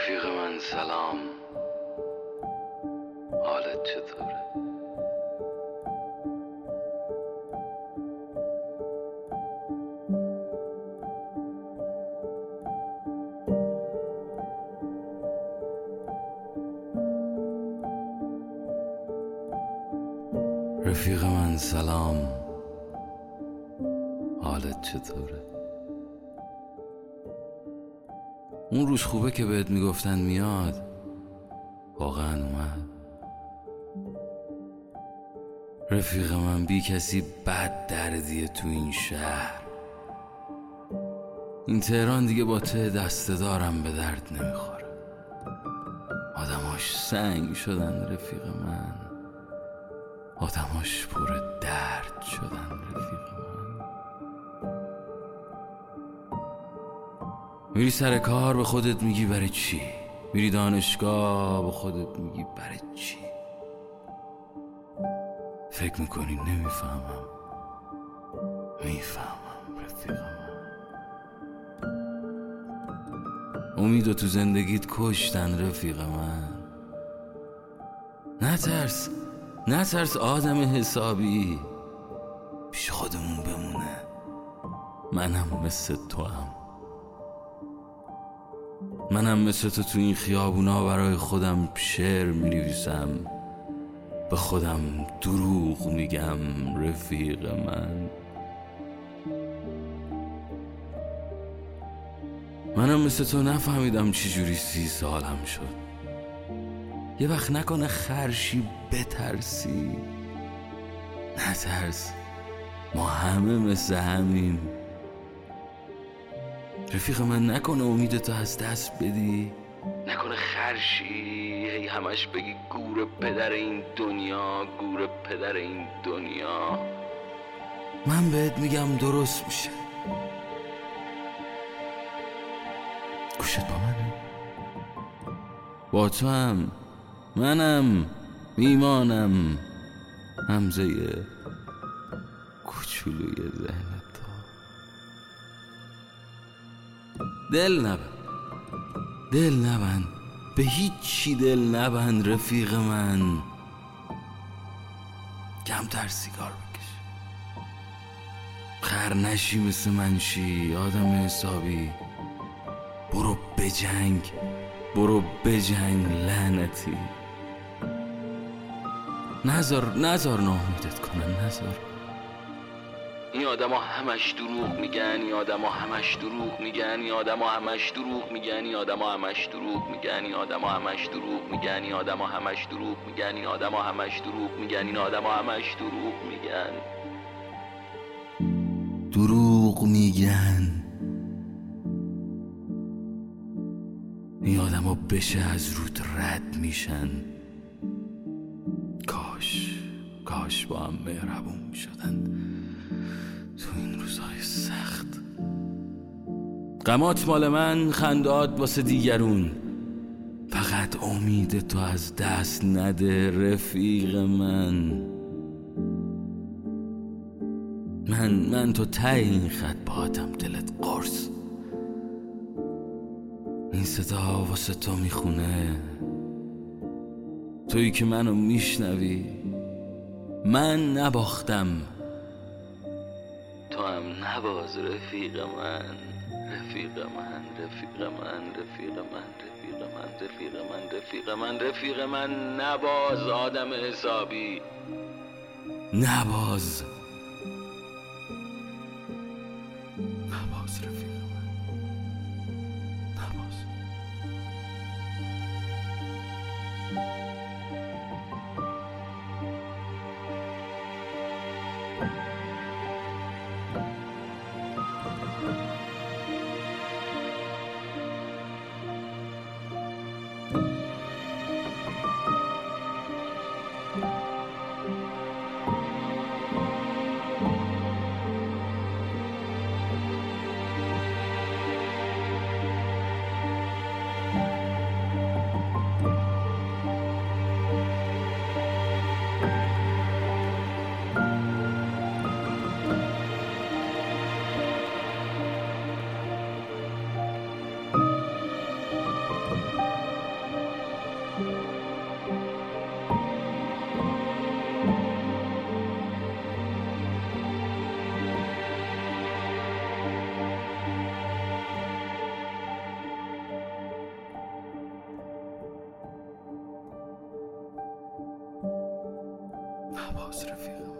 رفیق من سلام حالت چطوره؟ رفیق من سلام حالت چطوره؟ اون روز خوبه که بهت می‌گفتن میاد. واقعا اومد. رفیق من بی کسی بد دردیه تو این شهر. این تهران دیگه با ته دسته دارم به درد نمی‌خوره. آدماش سنگ شدن رفیق من. آدماش پر درد شدن رفیق من. میری سر کار به خودت میگی برای چی؟ میری دانشگاه به خودت میگی برای چی؟ فکر می‌کنی؟ نمی‌فهمم. می‌فهمم رفیق من امید تو زندگیت کشتن رفیق من نترس. نترس آدم حسابی. پیش خودمون بمونه. منم مثل تو هم منم مثل تو تو این خیابونا برای خودم شعر میریزم به خودم دروغ میگم رفیق من. منم مثل تو نفهمیدم چجوری سی سالم شد. یه وقت نکنه خرشی بترسی. نترس. ما همه مثل همیم. رفیق من نکنه امید تو از دست بدی. نکنه خرشی هی همش بگی گور پدر این دنیا گور پدر این دنیا. من بهت میگم درست میشه. گوشت با منه؟ با تو هم منم میمانم همزه کوچولوی ذهن دل نبند. دل نبند. به هیچی دل نبند رفیق من. کمتر سیگار بکش. خر نشی مثل منشی آدم حسابی. برو بجنگ برو بجنگ لعنتی. نزار نزار ناامیدت کنن نزار این آدما همش دروغ میگن این آدما همش دروغ میگن این آدما همش دروغ میگن این آدما همش دروغ میگن این آدما همش دروغ میگن این آدما همش دروغ میگن این آدما همش دروغ میگن این آدما همش دروغ میگن. دروغ میگن. این آدما بشه از رود رد میشن. کاش با هم مهربون می‌شدن تو این روزهای سخت. قمات مال من خنداد واسه دیگرون. فقط امید تو از دست نده رفیق من. من من تو ته این خط باتم دلت قرص. این صدا واسه تو می‌خونه. تویی که منو میشنوی. من نباختم. تو هم نباز رفیق من رفیق من رفیق من رفیق من رفیق من رفیق من رفیق من رفیق من نباز آدم حسابی. نباز. نباز رفیق من. نباز. How was the review?